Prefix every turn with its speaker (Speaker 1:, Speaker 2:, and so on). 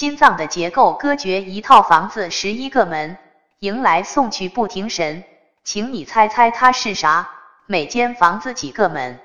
Speaker 1: 心脏的结构割绝一套房子十一个门，迎来送去不停神，请你猜猜它是啥？每间房子几个门？